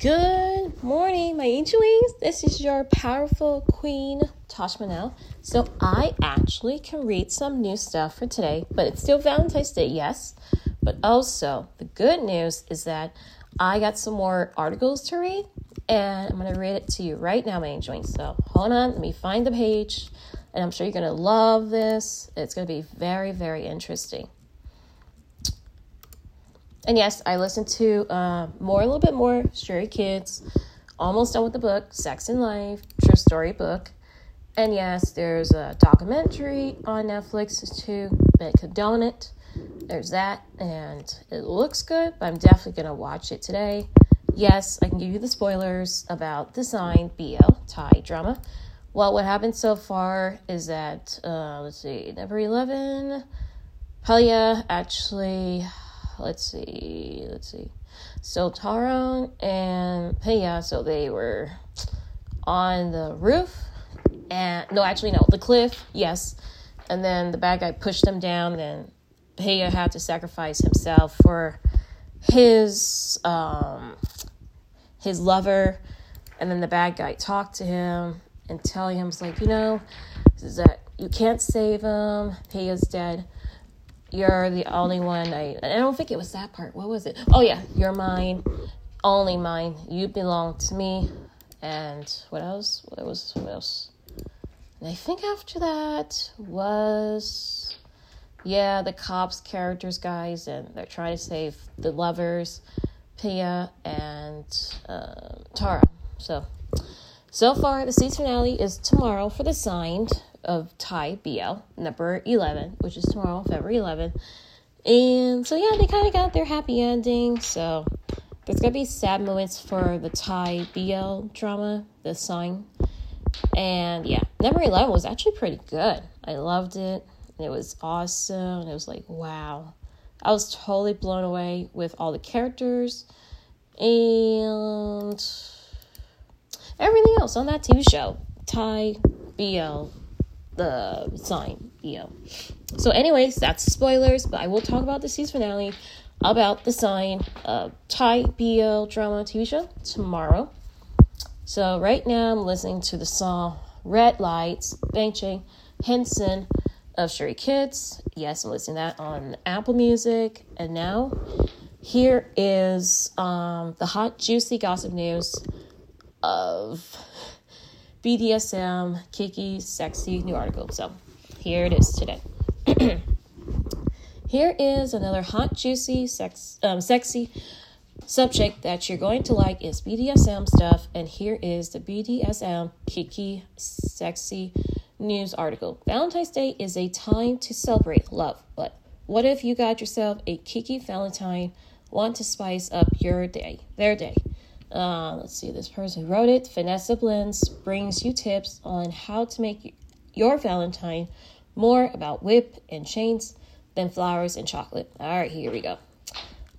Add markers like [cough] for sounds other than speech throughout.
Good morning, my angelings. This is your powerful queen, Tasha Monell. So, I actually can read some new stuff for today, but it's still Valentine's Day, yes. But also, the good news is that I got some more articles to read, and I'm going to read it to you right now, my angelings. So, hold on, let me find the page, and I'm sure you're going to love this. It's going to be very, very interesting. And yes, I listened to uh, more, a little bit more Stray Kids. Almost done with the book, Sex and Life, true story book. And yes, there's a documentary on Netflix too, but condone donut. There's that, and it looks good, but I'm definitely gonna watch it today. Yes, I can give you the spoilers about the sign BL Thai drama. Well, what happened so far is that uh, let's see, number eleven, Halia actually let's see, let's see. So Tharn and Phaya, so they were on the roof, and no, actually no, the cliff, yes. And then the bad guy pushed them down. Then Phaya had to sacrifice himself for his um his lover, and then the bad guy talked to him and telling him, "It's like you know, is that you can't save him. Phaya's dead." You're the only one I I don't think it was that part. What was it? Oh yeah, you're mine, only mine. You belong to me. And what else? What was what else? And I think after that was yeah, the cops characters guys and they're trying to save the lovers, Phaya and uh, Tharn. So so far the season finale is tomorrow for the signed of Thai BL, number 11, which is tomorrow, February 11. And so, yeah, they kind of got their happy ending. So, there's going to be sad moments for the Thai BL drama, The Sign. And yeah, number 11 was actually pretty good. I loved it. It was awesome. It was like, wow. I was totally blown away with all the characters and everything else on that TV show. Thai BL the sign, you know. So, anyways, that's spoilers, but I will talk about the season finale about the sign of Thai BL drama TV show tomorrow. So, right now I'm listening to the song Red Lights, Bang Chan Hyunjin of Stray Kids. Yes, I'm listening that on Apple Music. And now, here is um, the hot, juicy gossip news of BDSM, Kiki, sexy new article. So here it is today. [clears throat] here is another hot, juicy, sex, um, sexy subject that you're going to like is BDSM stuff. And here is the BDSM Kiki sexy news article. Valentine's Day is a time to celebrate love, but what if you got yourself a Kiki Valentine? Want to spice up your day, their day? Uh, let's see, this person wrote it. Vanessa Blends brings you tips on how to make your Valentine more about whip and chains than flowers and chocolate. All right, here we go.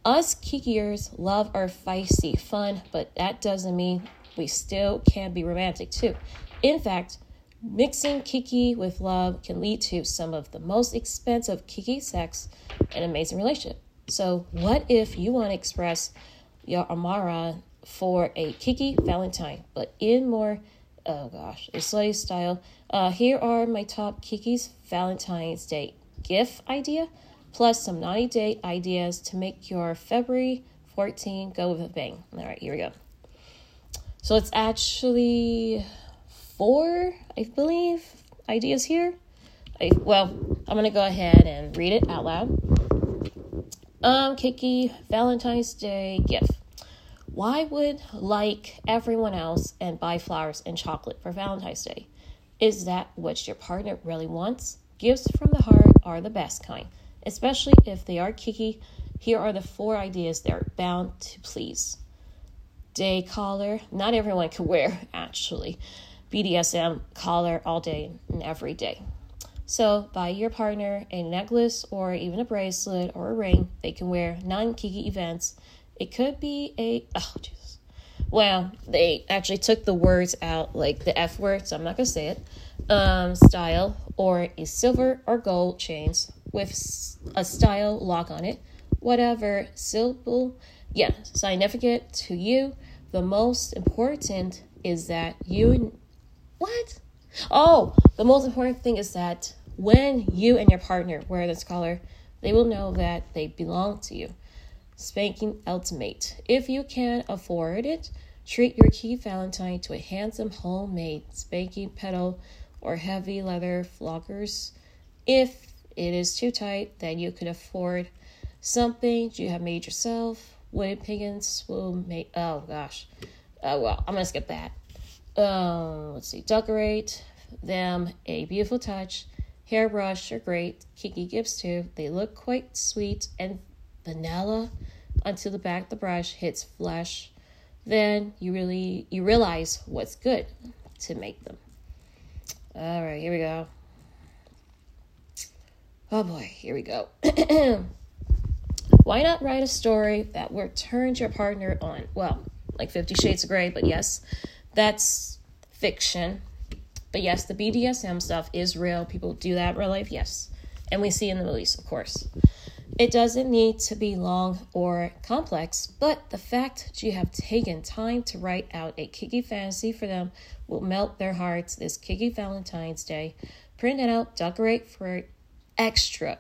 Us kikiers love our feisty fun, but that doesn't mean we still can be romantic too. In fact, mixing kiki with love can lead to some of the most expensive kiki sex and amazing relationship. So, what if you want to express your amara for a Kiki Valentine, but in more, oh gosh, Islay style. Uh, here are my top Kiki's Valentine's Day gift idea, plus some naughty day ideas to make your February 14 go with a bang. All right, here we go. So it's actually four, I believe, ideas here. I, well, I'm gonna go ahead and read it out loud. Um, Kiki Valentine's Day gift. Why would like everyone else and buy flowers and chocolate for Valentine's Day? Is that what your partner really wants? Gifts from the heart are the best kind, especially if they are kiki. Here are the four ideas they're bound to please. Day collar. Not everyone can wear, [laughs] actually, BDSM collar all day and every day. So, buy your partner a necklace or even a bracelet or a ring they can wear non kiki events it could be a oh Jesus. Well, they actually took the words out, like the F word, so I'm not gonna say it. Um, style or a silver or gold chains with a style lock on it, whatever syllable, yeah, significant to you the most important is that you. What? Oh, the most important thing is that when you and your partner wear this collar, they will know that they belong to you. Spanking Ultimate. If you can afford it, treat your key Valentine to a handsome homemade spanking pedal or heavy leather floggers. If it is too tight, then you could afford something you have made yourself. Wooden piggens will make. Oh gosh. Oh well, I'm gonna skip that. Um, let's see. Decorate them a beautiful touch. Hairbrush are great. Kiki gives too. They look quite sweet and vanilla until the back of the brush hits flesh. Then you really you realize what's good to make them. All right, here we go. Oh boy, here we go. [clears throat] Why not write a story that will turn your partner on? Well, like Fifty Shades of Grey, but yes, that's fiction. But yes, the BDSM stuff is real. People do that in real life, yes. And we see in the movies, of course. It doesn't need to be long or complex, but the fact that you have taken time to write out a Kiki fantasy for them will melt their hearts this Kiki Valentine's Day. Print it out, decorate for extra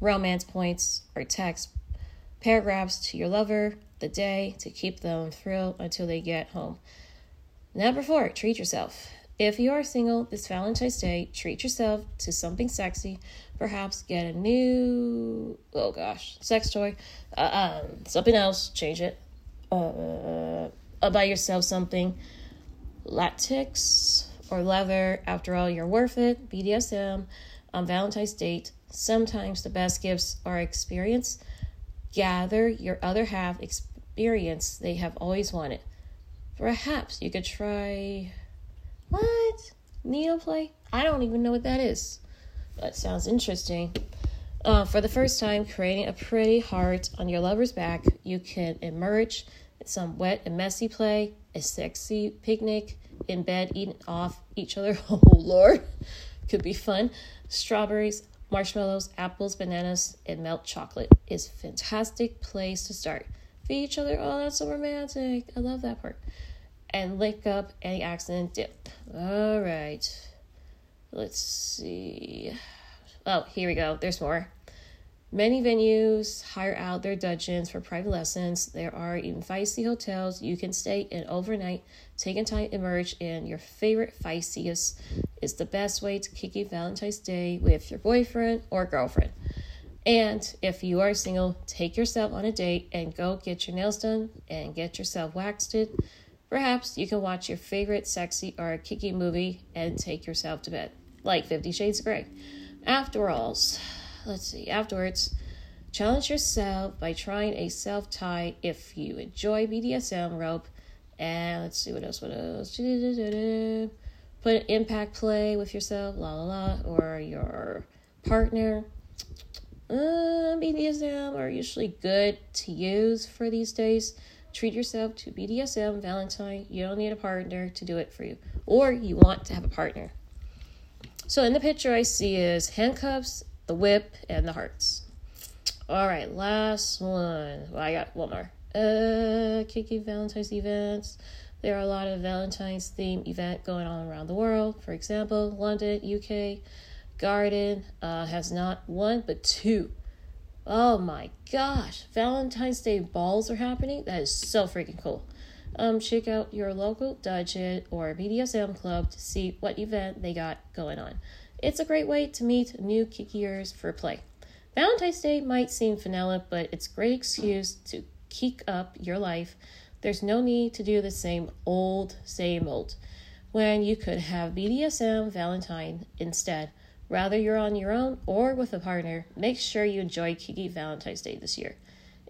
romance points or text paragraphs to your lover the day to keep them thrilled until they get home. Number four, treat yourself. If you are single this Valentine's Day, treat yourself to something sexy. Perhaps get a new, oh gosh, sex toy, uh, um, something else, change it. Uh, uh, buy yourself something latex or leather. After all, you're worth it. BDSM on Valentine's date. Sometimes the best gifts are experience. Gather your other half experience they have always wanted. Perhaps you could try what? Needle play? I don't even know what that is. That sounds interesting. Uh, for the first time, creating a pretty heart on your lover's back, you can emerge some wet and messy play, a sexy picnic in bed, eating off each other. [laughs] Oh, Lord. Could be fun. Strawberries, marshmallows, apples, bananas, and melt chocolate is fantastic place to start. Feed each other. Oh, that's so romantic. I love that part and lick up any accident dip. All right. Let's see. Oh, here we go. There's more. Many venues hire out their dungeons for private lessons. There are even feisty hotels you can stay in overnight. Taking time to immerse in your favorite feistiest is the best way to kick you Valentine's Day with your boyfriend or girlfriend. And if you are single, take yourself on a date and go get your nails done and get yourself waxed. Perhaps you can watch your favorite sexy or kiki movie and take yourself to bed, like Fifty Shades of Grey. After all, let's see, afterwards, challenge yourself by trying a self tie if you enjoy BDSM rope. And let's see what else, what else. Put an impact play with yourself, la la la, or your partner. Uh, BDSM are usually good to use for these days treat yourself to BDSM Valentine. You don't need a partner to do it for you, or you want to have a partner. So in the picture I see is handcuffs, the whip, and the hearts. All right, last one. Well, I got one more. Uh, Kiki Valentine's events. There are a lot of Valentine's theme event going on around the world. For example, London, UK, Garden uh, has not one but two Oh my gosh, Valentine's Day balls are happening. That is so freaking cool. Um, check out your local dungeon or BDSM club to see what event they got going on. It's a great way to meet new kikiers for play. Valentine's Day might seem vanilla, but it's a great excuse to kick up your life. There's no need to do the same old, same old, when you could have BDSM Valentine instead. Rather you're on your own or with a partner, make sure you enjoy Kiki Valentine's Day this year.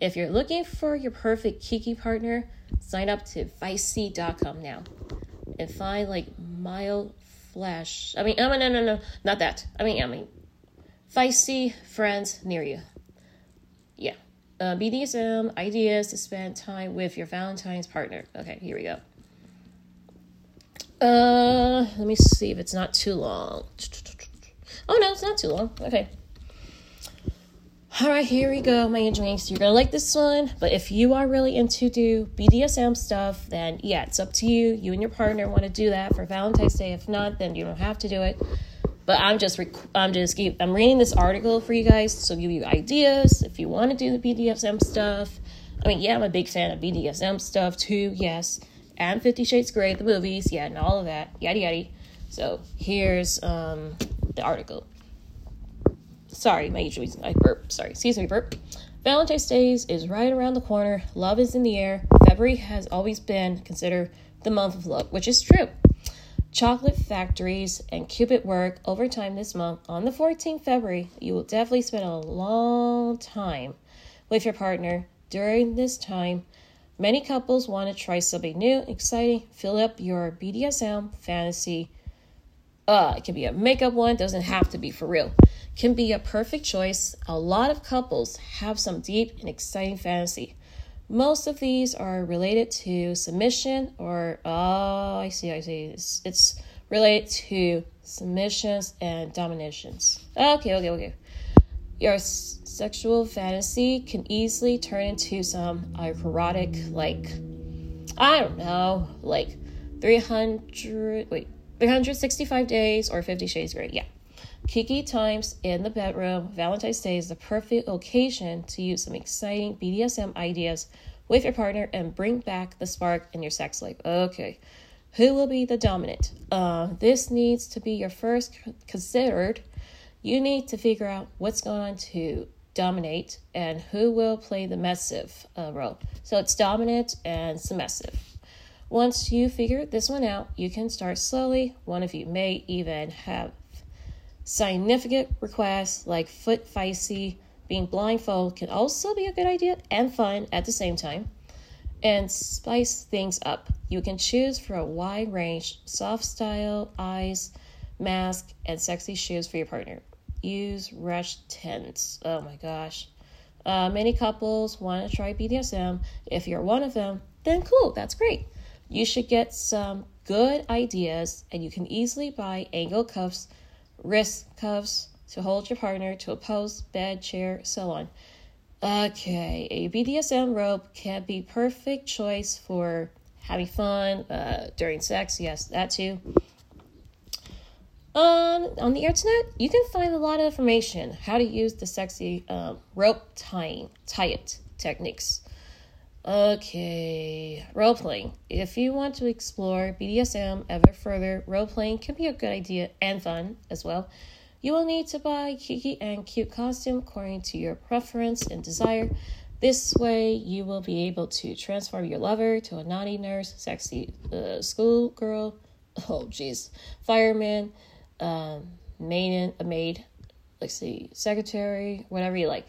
If you're looking for your perfect Kiki partner, sign up to Vicey.com now and find like mild flash. I mean, no, no, no, no, not that. I mean, I mean, feisty friends near you. Yeah. Uh, BDSM ideas to spend time with your Valentine's partner. Okay, here we go. Uh, let me see if it's not too long. Oh no, it's not too long. Okay. All right, here we go, my drinks. You're gonna like this one, but if you are really into do BDSM stuff, then yeah, it's up to you. You and your partner want to do that for Valentine's Day. If not, then you don't have to do it. But I'm just rec- I'm just keep I'm reading this article for you guys, so give you ideas if you want to do the BDSM stuff. I mean, yeah, I'm a big fan of BDSM stuff too. Yes, and Fifty Shades Grey, the movies, yeah, and all of that, yada yada. So here's um, the article. Sorry, my usual I burp. Sorry, excuse me, burp. Valentine's Day is right around the corner. Love is in the air. February has always been considered the month of love, which is true. Chocolate factories and Cupid work overtime this month. On the 14th February, you will definitely spend a long time with your partner. During this time, many couples want to try something new, exciting, fill up your BDSM fantasy. Uh, it can be a makeup one, doesn't have to be for real can be a perfect choice. A lot of couples have some deep and exciting fantasy. Most of these are related to submission or, oh, I see, I see. It's, it's related to submissions and dominations. Okay, okay, okay. Your s- sexual fantasy can easily turn into some erotic, like, I don't know, like 300, wait, 365 days or 50 shades gray. Yeah. Kiki times in the bedroom, Valentine's Day is the perfect occasion to use some exciting BDSM ideas with your partner and bring back the spark in your sex life. Okay, who will be the dominant? Uh, this needs to be your first considered. You need to figure out what's going on to dominate and who will play the submissive uh, role. So it's dominant and submissive. Once you figure this one out, you can start slowly. One of you may even have Significant requests like foot feisty, being blindfolded can also be a good idea and fun at the same time. And spice things up. You can choose for a wide range soft style, eyes, mask, and sexy shoes for your partner. Use rush tints. Oh my gosh. Uh, many couples want to try BDSM. If you're one of them, then cool, that's great. You should get some good ideas, and you can easily buy angle cuffs wrist cuffs to hold your partner to a post, bed, chair, so on. Okay, a BDSM rope can be perfect choice for having fun uh, during sex. Yes, that too. On on the internet, you can find a lot of information how to use the sexy um, rope tying, tie it techniques. Okay, role playing. If you want to explore BDSM ever further, role playing can be a good idea and fun as well. You will need to buy kiki and cute costume according to your preference and desire. This way, you will be able to transform your lover to a naughty nurse, sexy uh, schoolgirl, [laughs] oh jeez, fireman, um, maiden, a maid, let's see, secretary, whatever you like.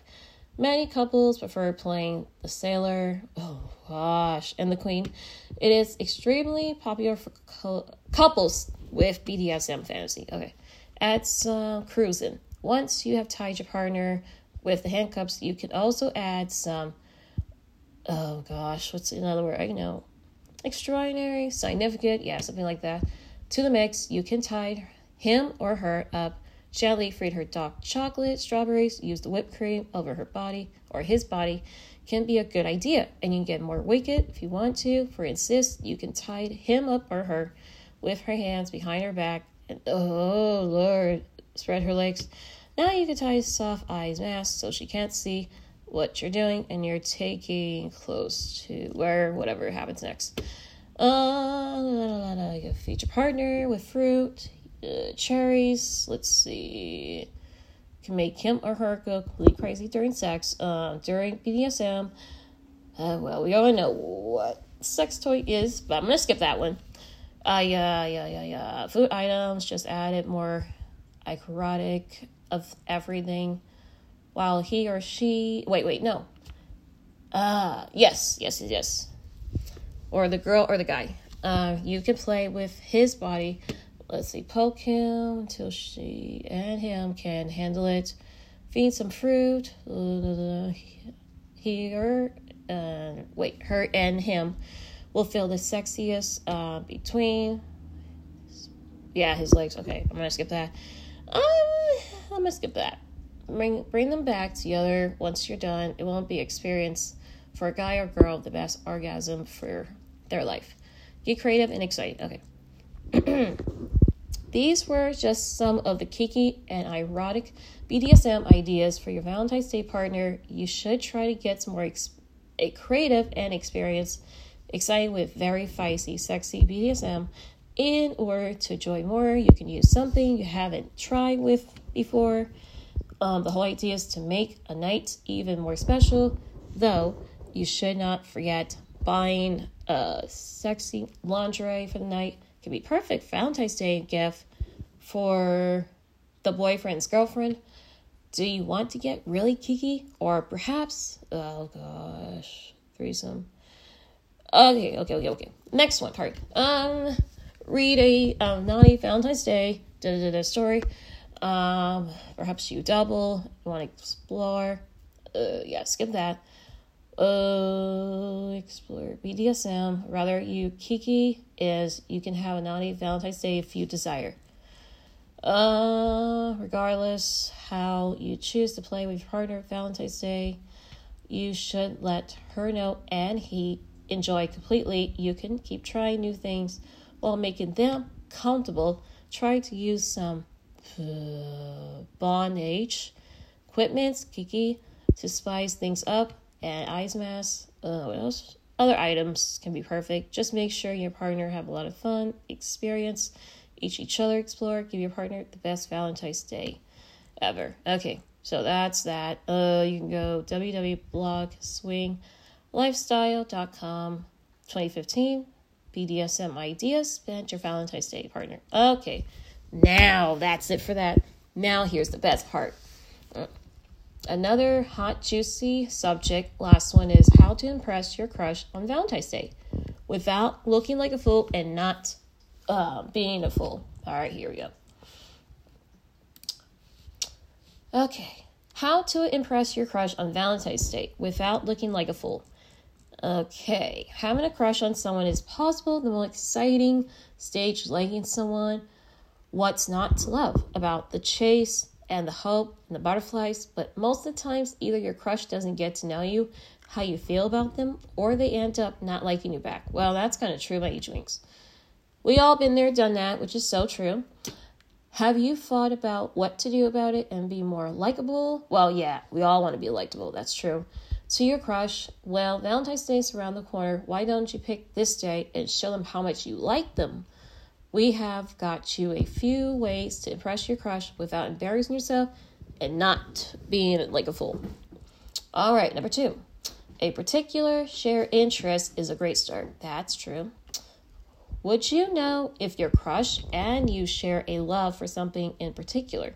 Many couples prefer playing the sailor, oh gosh, and the queen. It is extremely popular for co- couples with BDSM fantasy. Okay, at some uh, cruising. Once you have tied your partner with the handcuffs, you can also add some. Oh gosh, what's another word? I know. Extraordinary, significant, yeah, something like that. To the mix, you can tie him or her up Shelly freed her dog chocolate, strawberries, used the whipped cream over her body or his body can be a good idea. And you can get more wicked if you want to. For instance, you can tie him up or her with her hands behind her back and oh Lord, spread her legs. Now you can tie soft eyes mask so she can't see what you're doing and you're taking close to where whatever happens next. Uh, you feed your partner with fruit uh, cherries. Let's see. Can make him or her go completely crazy during sex. Uh, during BDSM, uh, well, we all know what sex toy is, but I'm gonna skip that one. Uh, yeah, yeah, yeah, yeah. Food items just added more erotic of everything, while he or she. Wait, wait, no. Uh, yes, yes, yes. Or the girl or the guy. Uh, you can play with his body let's see, poke him until she and him can handle it. Feed some fruit. Here, uh, wait, her and him will feel the sexiest uh, between. Yeah, his legs. Okay, I'm gonna skip that. Um, I'm gonna skip that. bring bring them back together once you're done. It won't be experience for a guy or girl the best orgasm for their life. Get creative and exciting. Okay. [clears throat] These were just some of the kiki and erotic BDSM ideas for your Valentine's Day partner. You should try to get some more ex- creative and experience exciting with very feisty, sexy BDSM. In order to enjoy more, you can use something you haven't tried with before. Um, the whole idea is to make a night even more special, though you should not forget buying a sexy lingerie for the night. Can be perfect Valentine's Day gift for the boyfriend's girlfriend. Do you want to get really kiki? Or perhaps, oh gosh, threesome. Okay, okay, okay, okay. Next one part. Um, read a um, naughty Valentine's Day da, da, da, story. Um, perhaps you double, you want to explore. Uh, yeah, skip that. Uh, explore BDSM. Rather, you kiki is you can have a naughty Valentine's Day if you desire. Uh, regardless how you choose to play with your partner Valentine's Day, you should let her know and he enjoy completely. You can keep trying new things while making them comfortable. Try to use some uh, bondage equipment, kiki, to spice things up, and ice mask. Uh, what else? Other items can be perfect. Just make sure your partner have a lot of fun, experience, each each other, explore, give your partner the best Valentine's Day ever. Okay, so that's that. Uh, you can go www.blogswinglifestyle.com 2015 BDSM ideas. Spend your Valentine's Day partner. Okay, now that's it for that. Now here's the best part. Another hot, juicy subject. Last one is how to impress your crush on Valentine's Day without looking like a fool and not uh, being a fool. All right, here we go. Okay, how to impress your crush on Valentine's Day without looking like a fool. Okay, having a crush on someone is possible. The most exciting stage liking someone. What's not to love about the chase and the hope and the butterflies? But most of the times, either your crush doesn't get to know you, how you feel about them, or they end up not liking you back. Well, that's kind of true about Age Wings. We all been there, done that, which is so true. Have you thought about what to do about it and be more likable? Well, yeah, we all want to be likable, that's true. To your crush, well, Valentine's Day is around the corner. Why don't you pick this day and show them how much you like them? We have got you a few ways to impress your crush without embarrassing yourself and not being like a fool. All right, number two. A particular shared interest is a great start. That's true. Would you know if your crush and you share a love for something in particular?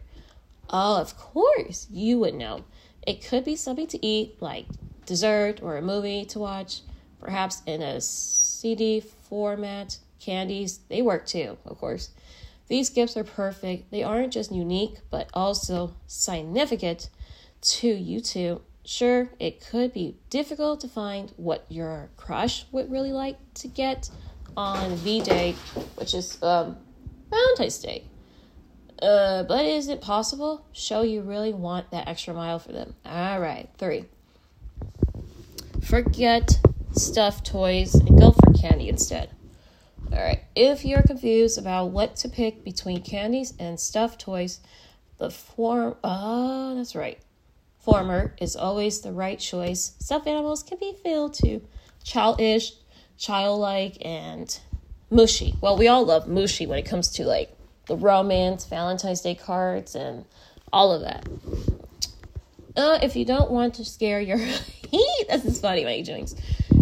Oh, of course, you would know. It could be something to eat, like dessert or a movie to watch, perhaps in a CD format. Candies, they work too, of course. These gifts are perfect. They aren't just unique, but also significant to you two. Sure, it could be difficult to find what your crush would really like to get on V Day, which is um, Valentine's Day. Uh, but is it possible? Show you really want that extra mile for them. All right, three. Forget stuffed toys and go for candy instead. All right, if you're confused about what to pick between candies and stuffed toys, the form, oh, that's right. Former is always the right choice. Stuffed animals can be filled to childish childlike and mushy. Well, we all love mushy when it comes to like the romance, Valentine's Day cards, and all of that. Uh, if you don't want to scare your [laughs] this is funny, my Jinx.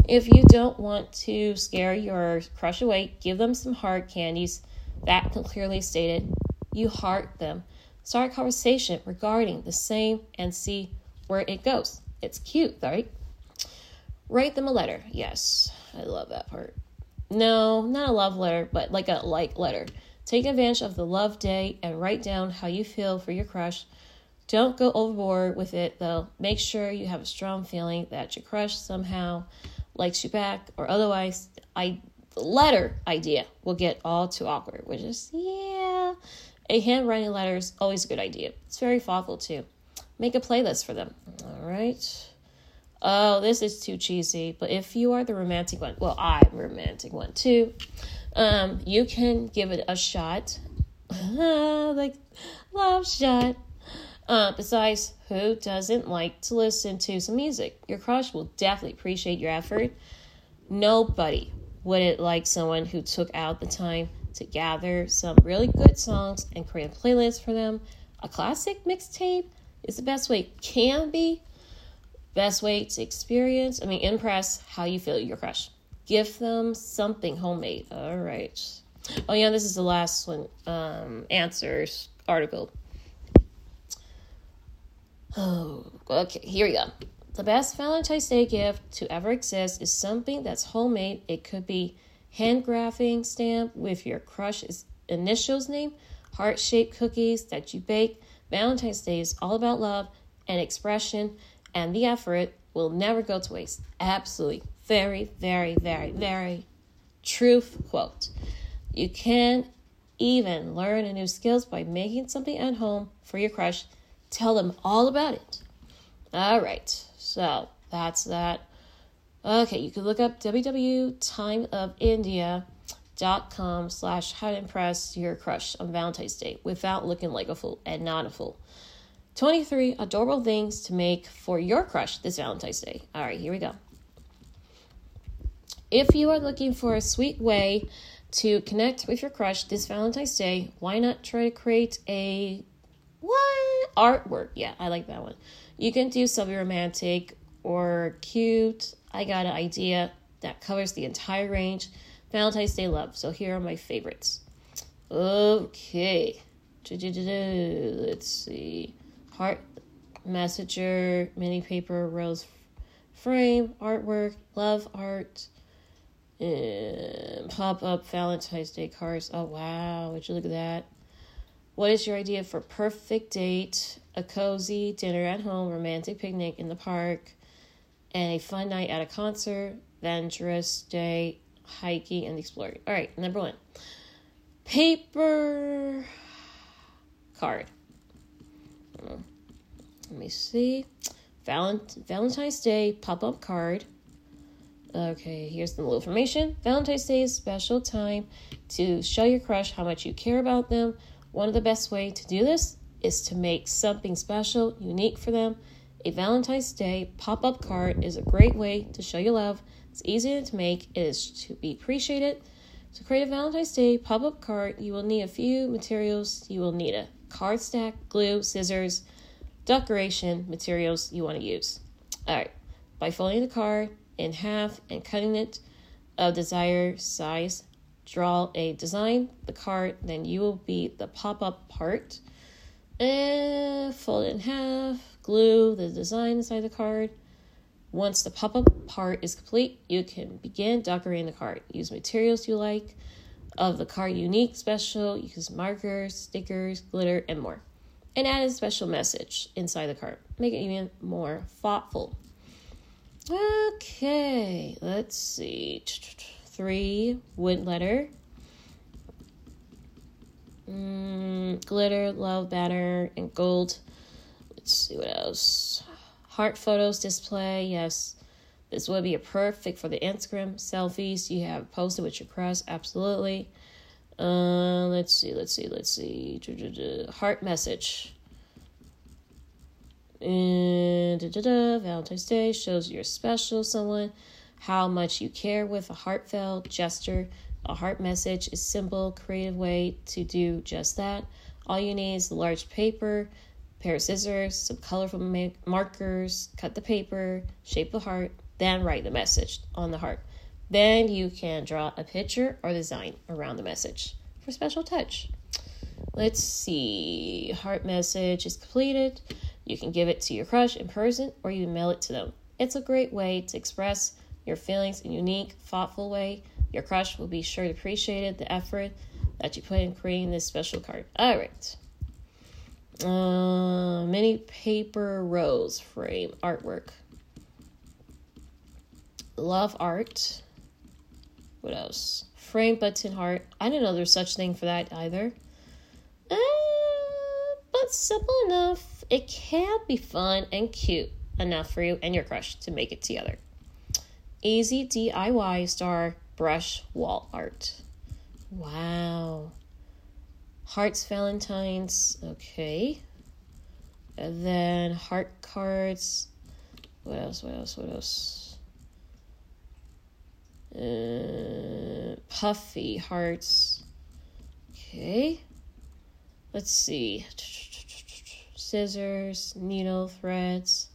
If you don't want to scare your crush away, give them some hard candies. That can clearly stated you heart them. Start a conversation regarding the same and see where it goes. It's cute, right? Write them a letter. Yes. I love that part. No, not a love letter, but like a like letter. Take advantage of the love day and write down how you feel for your crush. Don't go overboard with it though. Make sure you have a strong feeling that your crush somehow likes you back, or otherwise, I the letter idea will get all too awkward. Which is yeah, a handwriting letter is always a good idea. It's very thoughtful too. make a playlist for them. All right. Oh, this is too cheesy. But if you are the romantic one, well, I'm romantic one too. Um, you can give it a shot, [laughs] like love shot. Uh, besides, who doesn't like to listen to some music? Your crush will definitely appreciate your effort. Nobody would it like someone who took out the time to gather some really good songs and create a playlist for them. A classic mixtape is the best way can be best way to experience, I mean impress how you feel your crush. Give them something homemade. All right. Oh yeah, this is the last one. Um, answers article. Oh, okay, here we go. The best Valentine's Day gift to ever exist is something that's homemade. It could be hand graphing stamp with your crush's initials name, heart shaped cookies that you bake. Valentine's Day is all about love and expression, and the effort will never go to waste. Absolutely. Very, very, very, very truth quote. You can even learn a new skills by making something at home for your crush Tell them all about it. All right, so that's that. Okay, you can look up www.timeofindia.com slash how to impress your crush on Valentine's Day without looking like a fool and not a fool. 23 adorable things to make for your crush this Valentine's Day. All right, here we go. If you are looking for a sweet way to connect with your crush this Valentine's Day, why not try to create a what? Artwork. Yeah, I like that one. You can do something romantic or cute. I got an idea that covers the entire range. Valentine's Day love. So here are my favorites. Okay. Let's see. Heart messenger, mini paper, rose frame, artwork, love art, pop up Valentine's Day cards. Oh wow, would you look at that? What is your idea for perfect date? A cozy dinner at home, romantic picnic in the park, and a fun night at a concert, adventurous day, hiking and exploring. All right, number one. Paper card. Let me see. Valentine's Day pop up card. Okay, here's the little information. Valentine's Day is special time to show your crush how much you care about them one of the best way to do this is to make something special, unique for them. A Valentine's Day pop-up card is a great way to show your love. It's easy to make, it is to be appreciated. To create a Valentine's Day pop-up card, you will need a few materials. You will need a card stack, glue, scissors, decoration materials you want to use. All right, by folding the card in half and cutting it of desired size, draw a design, the card, then you will be the pop up part. And fold it in half, glue the design inside the card. Once the pop up part is complete, you can begin decorating the card. Use materials you like of the card unique, special, use markers, stickers, glitter, and more. And add a special message inside the card. Make it even more thoughtful. Okay, let's see three wood letter. Mm, glitter, love banner, and gold. Let's see what else. Heart photos display. Yes, this would be a perfect for the Instagram selfies. You have posted with your crush. Absolutely. Uh, let's see, let's see, let's see. Heart message. And Valentine's Day shows you're special someone how much you care with a heartfelt gesture. A heart message is simple, creative way to do just that. All you need is a large paper, pair of scissors, some colorful ma- markers, cut the paper, shape the heart, then write the message on the heart. Then you can draw a picture or design around the message for special touch. Let's see. Heart message is completed. You can give it to your crush in person or you mail it to them. It's a great way to express your feelings in a unique, thoughtful way. Your crush will be sure to appreciate the effort that you put in creating this special card. All right. Uh, mini paper rose frame artwork. Love art. What else? Frame button heart. I didn't know there's such thing for that either. Uh, but simple enough it can be fun and cute enough for you and your crush to make it together. Easy DIY star brush wall art. Wow. Hearts Valentines. Okay. And then heart cards. What else? What else? What else? Uh, puffy hearts. Okay. Let's see. Scissors, needle, threads,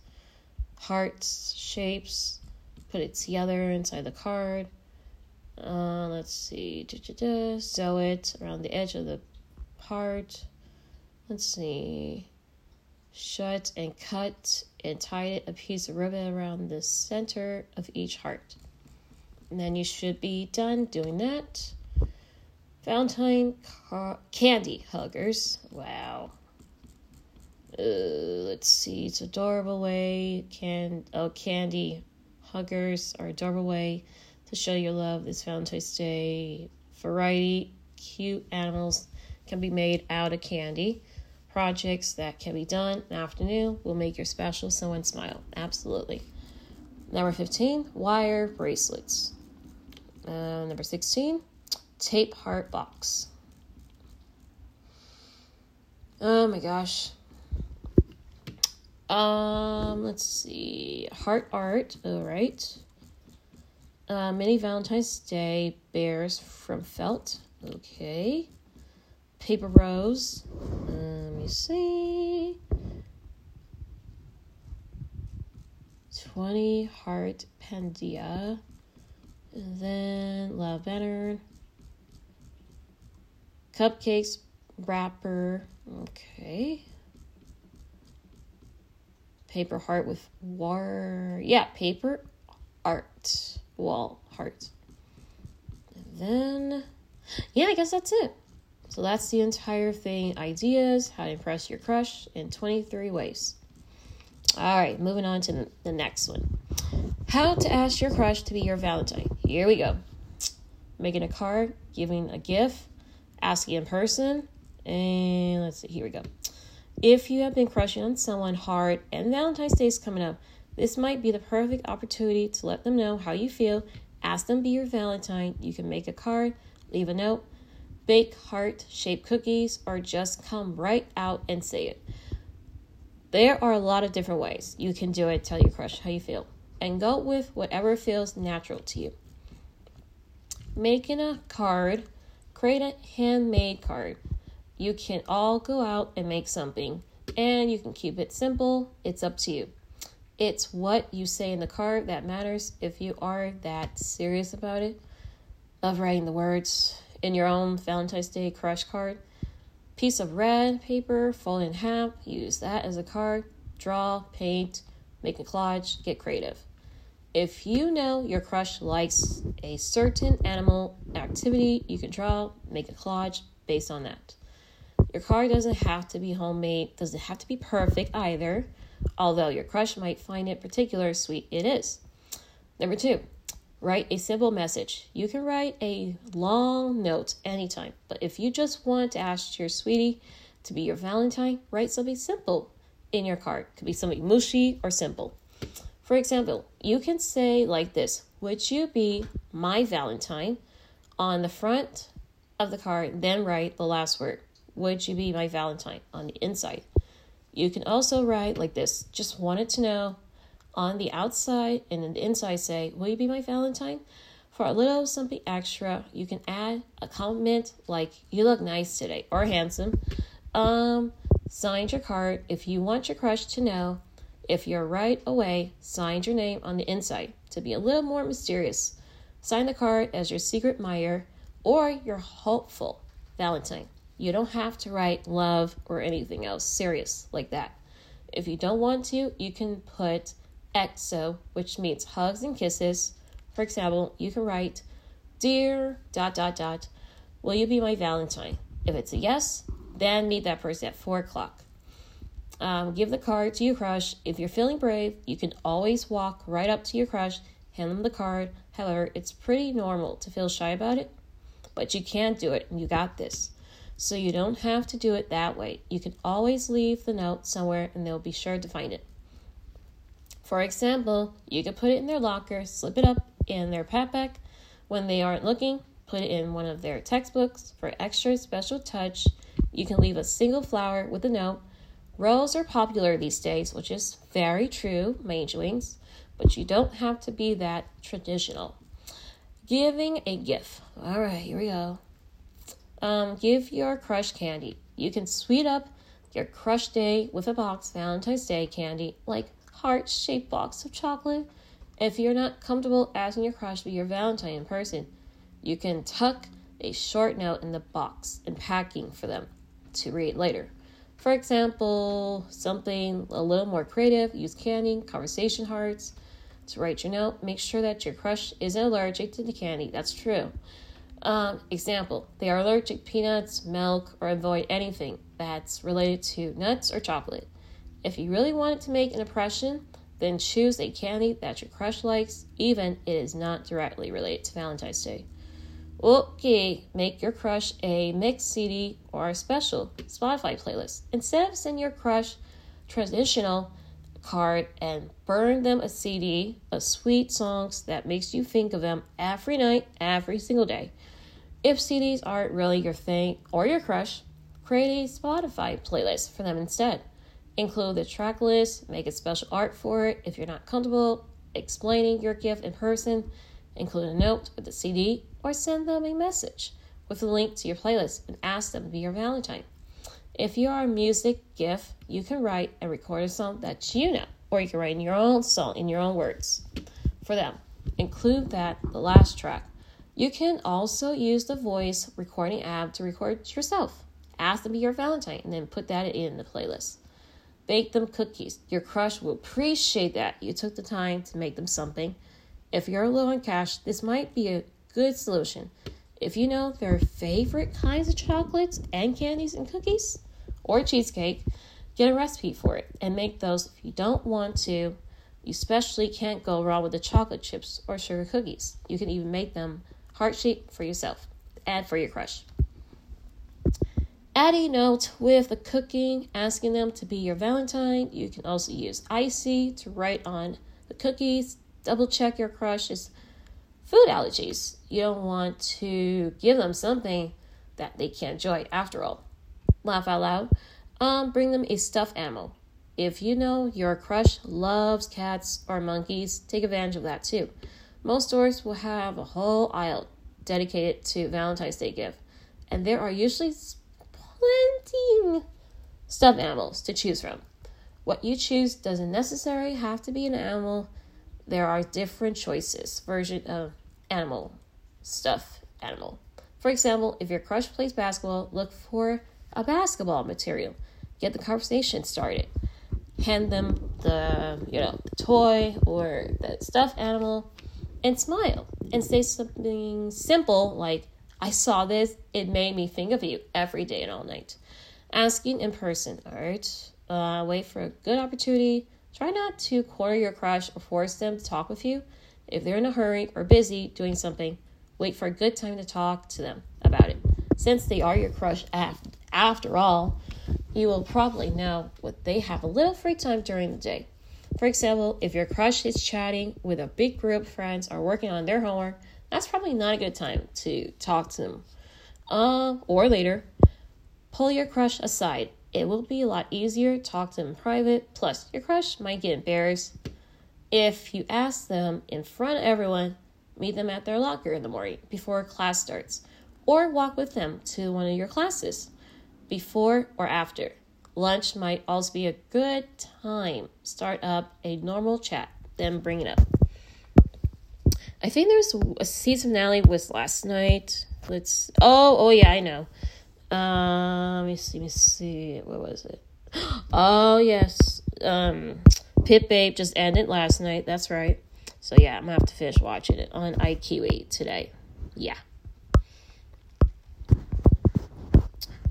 hearts, shapes. Put it together inside the card. Uh, let's see. Sew it around the edge of the part. Let's see. Shut and cut and tie a piece of ribbon around the center of each heart. And then you should be done doing that. Valentine candy huggers. Wow. Uh, let's see. It's adorable way. Can oh candy huggers are adorable way to show your love this Valentine's Day. Variety cute animals can be made out of candy. Projects that can be done in afternoon will make your special someone smile. Absolutely. Number 15, wire bracelets. Uh, number 16, tape heart box. Oh my gosh. Um, let's see. Heart art. All right. Uh, mini Valentine's Day bears from felt. Okay. Paper rose. Let me see. 20 heart pandia. And then love banner. Cupcakes wrapper. Okay. Paper heart with war. Yeah, paper art wall heart. And then, yeah, I guess that's it. So that's the entire thing ideas, how to impress your crush in 23 ways. All right, moving on to the next one. How to ask your crush to be your Valentine. Here we go. Making a card, giving a gift, asking in person, and let's see, here we go. If you have been crushing on someone hard and Valentine's Day is coming up, this might be the perfect opportunity to let them know how you feel. Ask them to be your Valentine. You can make a card, leave a note, bake heart shaped cookies, or just come right out and say it. There are a lot of different ways you can do it. Tell your crush how you feel and go with whatever feels natural to you. Making a card, create a handmade card. You can all go out and make something and you can keep it simple. It's up to you. It's what you say in the card that matters if you are that serious about it. Love writing the words in your own Valentine's Day crush card. Piece of red paper, fold in half, use that as a card. Draw, paint, make a collage, get creative. If you know your crush likes a certain animal activity, you can draw, make a collage based on that. Your card doesn't have to be homemade, doesn't have to be perfect either. Although your crush might find it particular sweet, it is. Number two, write a simple message. You can write a long note anytime, but if you just want to ask your sweetie to be your Valentine, write something simple in your card. Could be something mushy or simple. For example, you can say like this Would you be my Valentine? On the front of the card, then write the last word. Would you be my Valentine on the inside? You can also write like this just wanted to know on the outside and in the inside say, Will you be my Valentine? For a little something extra, you can add a comment like you look nice today or handsome. Um, signed your card if you want your crush to know. If you're right away, signed your name on the inside to be a little more mysterious. Sign the card as your secret Meyer or your hopeful Valentine. You don't have to write love or anything else serious like that. If you don't want to, you can put exo, which means hugs and kisses. For example, you can write, Dear dot dot dot, will you be my Valentine? If it's a yes, then meet that person at 4 o'clock. Um, give the card to your crush. If you're feeling brave, you can always walk right up to your crush, hand them the card. However, it's pretty normal to feel shy about it, but you can do it and you got this. So you don't have to do it that way. You can always leave the note somewhere and they'll be sure to find it. For example, you can put it in their locker, slip it up in their backpack when they aren't looking, put it in one of their textbooks for extra special touch. You can leave a single flower with a note. Roses are popular these days, which is very true, Major Wings, but you don't have to be that traditional. Giving a gift. All right, here we go. Um, give your crush candy. You can sweet up your crush day with a box Valentine's Day candy, like heart shaped box of chocolate. If you're not comfortable asking your crush to be your Valentine in person, you can tuck a short note in the box and packing for them to read later. For example, something a little more creative, use candy, conversation hearts to write your note. Make sure that your crush isn't allergic to the candy. That's true. Um, example, they are allergic to peanuts, milk, or avoid anything that's related to nuts or chocolate. If you really wanted to make an impression, then choose a candy that your crush likes, even it is not directly related to Valentine's Day. Okay, make your crush a mix CD or a special Spotify playlist. Instead of sending your crush traditional card and burn them a CD of sweet songs that makes you think of them every night, every single day. If CDs aren't really your thing or your crush, create a Spotify playlist for them instead. Include the track list, make a special art for it if you're not comfortable explaining your gift in person. Include a note with the CD or send them a message with a link to your playlist and ask them to be your Valentine. If you are a music gift, you can write and record a song that you know, or you can write your own song in your own words for them. Include that the last track. You can also use the voice recording app to record yourself. Ask them to be your Valentine and then put that in the playlist. Bake them cookies. Your crush will appreciate that you took the time to make them something. If you're low on cash, this might be a good solution. If you know their favorite kinds of chocolates and candies and cookies or cheesecake, get a recipe for it and make those if you don't want to. You especially can't go wrong with the chocolate chips or sugar cookies. You can even make them heart shaped for yourself and for your crush. Add a note with the cooking, asking them to be your Valentine. You can also use icy to write on the cookies. Double check your crush's food allergies. You don't want to give them something that they can't enjoy after all. Laugh out loud. Um, bring them a stuffed animal. If you know your crush loves cats or monkeys, take advantage of that too. Most stores will have a whole aisle dedicated to Valentine's Day gift, and there are usually plenty stuffed animals to choose from. What you choose doesn't necessarily have to be an animal. There are different choices, version of animal, stuff animal. For example, if your crush plays basketball, look for a basketball material. Get the conversation started. Hand them the, you know, the toy or the stuffed animal and smile and say something simple like, I saw this, it made me think of you every day and all night. Asking in person, all right? Uh, wait for a good opportunity. Try not to corner your crush or force them to talk with you. If they're in a hurry or busy doing something, wait for a good time to talk to them about it. Since they are your crush after all, you will probably know what they have a little free time during the day. For example, if your crush is chatting with a big group of friends or working on their homework, that's probably not a good time to talk to them. Uh, or later, pull your crush aside. It will be a lot easier to talk to them in private. Plus, your crush might get embarrassed if you ask them in front of everyone. Meet them at their locker in the morning before class starts, or walk with them to one of your classes before or after. Lunch might also be a good time. Start up a normal chat, then bring it up. I think there's a season finale was last night. Let's. Oh, oh yeah, I know. Um, let me see. Let me see. What was it? [gasps] Oh yes. Um, Pit Babe just ended last night. That's right. So yeah, I'm gonna have to finish watching it on iQIYI today. Yeah.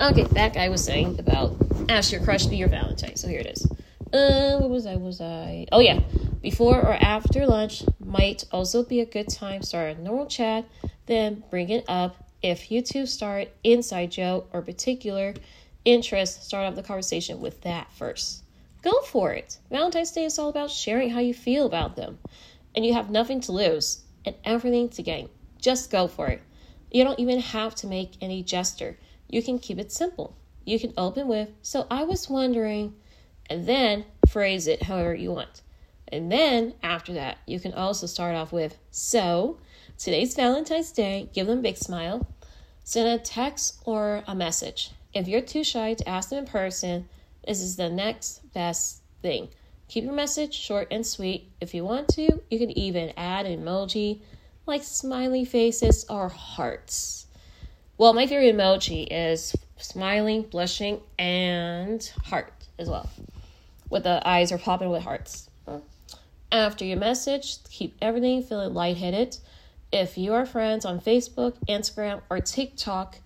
Okay, that guy was saying about ask your crush to be your Valentine. So here it is. Uh, what was I? Was I? Oh yeah, before or after lunch might also be a good time. Start a normal chat, then bring it up if you two start inside joke or particular interest, start off the conversation with that first. Go for it. Valentine's Day is all about sharing how you feel about them. And you have nothing to lose and everything to gain. Just go for it. You don't even have to make any gesture. You can keep it simple. You can open with, So I was wondering, and then phrase it however you want. And then after that, you can also start off with, So today's Valentine's Day. Give them a big smile. Send a text or a message. If you're too shy to ask them in person, this is the next best thing. Keep your message short and sweet. If you want to, you can even add an emoji like smiley faces or hearts. Well, my favorite emoji is smiling, blushing, and heart as well. With the eyes are popping with hearts. After your message, keep everything feeling lightheaded. If you are friends on Facebook, Instagram, or TikTok,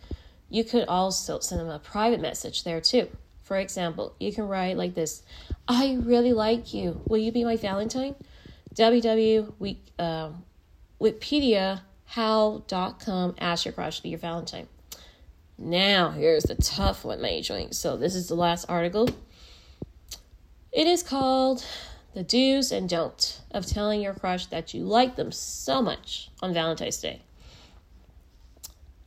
you could also send them a private message there too. For example, you can write like this I really like you. Will you be my Valentine? www. Uh, Wikipedia how.com ask your crush to be your Valentine. Now, here's the tough one, Majoring. So, this is the last article. It is called The Do's and Don't of Telling Your Crush That You Like Them So Much on Valentine's Day.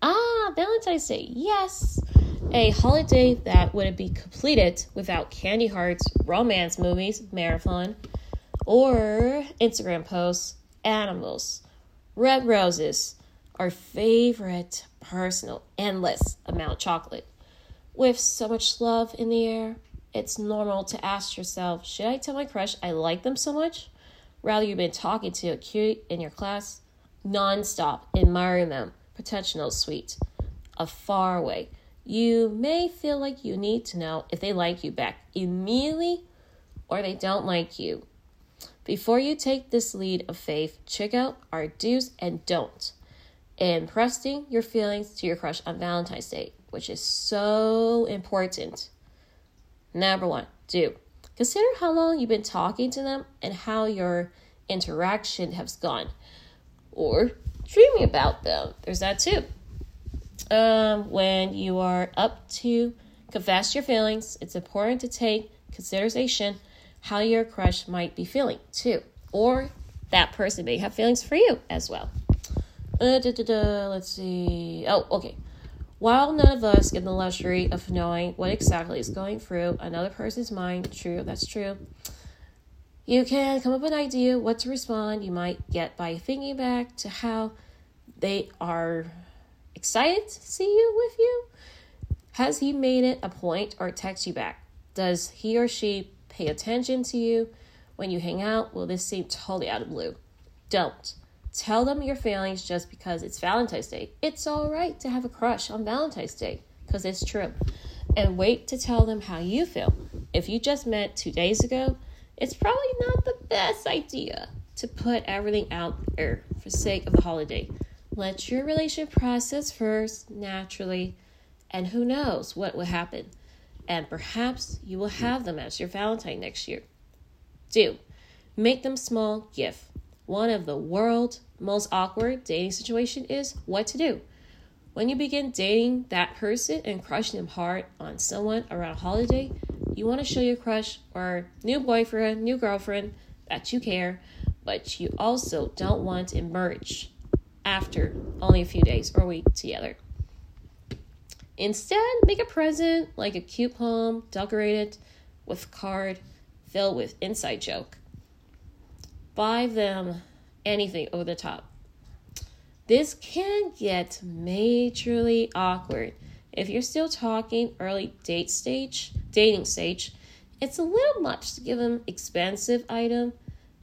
Ah, Valentine's Day, yes. A holiday that wouldn't be completed without candy hearts, romance movies, marathon, or Instagram posts, animals, red roses, our favorite personal endless amount chocolate. With so much love in the air, it's normal to ask yourself, should I tell my crush I like them so much? Rather, you've been talking to a cute in your class, nonstop, admiring them, potential sweet, a far away. You may feel like you need to know if they like you back immediately or they don't like you. Before you take this lead of faith, check out our do's and don'ts in pressing your feelings to your crush on Valentine's Day, which is so important. Number one, do consider how long you've been talking to them and how your interaction has gone, or dreaming about them. There's that too. Um, when you are up to confess your feelings, it's important to take consideration how your crush might be feeling too, or that person may have feelings for you as well. Uh, da, da, da, let's see. Oh, okay. While none of us get the luxury of knowing what exactly is going through another person's mind, true, that's true. You can come up with an idea what to respond you might get by thinking back to how they are excited to see you with you. Has he made it a point or text you back? Does he or she pay attention to you when you hang out? Will this seem totally out of blue? Don't. Tell them your feelings just because it's Valentine's Day. It's all right to have a crush on Valentine's Day because it's true. And wait to tell them how you feel. If you just met two days ago, it's probably not the best idea to put everything out there for sake of the holiday. Let your relation process first naturally, and who knows what will happen. And perhaps you will hmm. have them as your Valentine next year. Do make them small gift. One of the world's most awkward dating situation is what to do. When you begin dating that person and crushing them hard on someone around a holiday, you want to show your crush or new boyfriend, new girlfriend that you care, but you also don't want to emerge after only a few days or a week together. Instead, make a present like a cute poem it with card filled with inside joke buy them anything over the top. This can get majorly awkward if you're still talking early date stage, dating stage. It's a little much to give them expensive item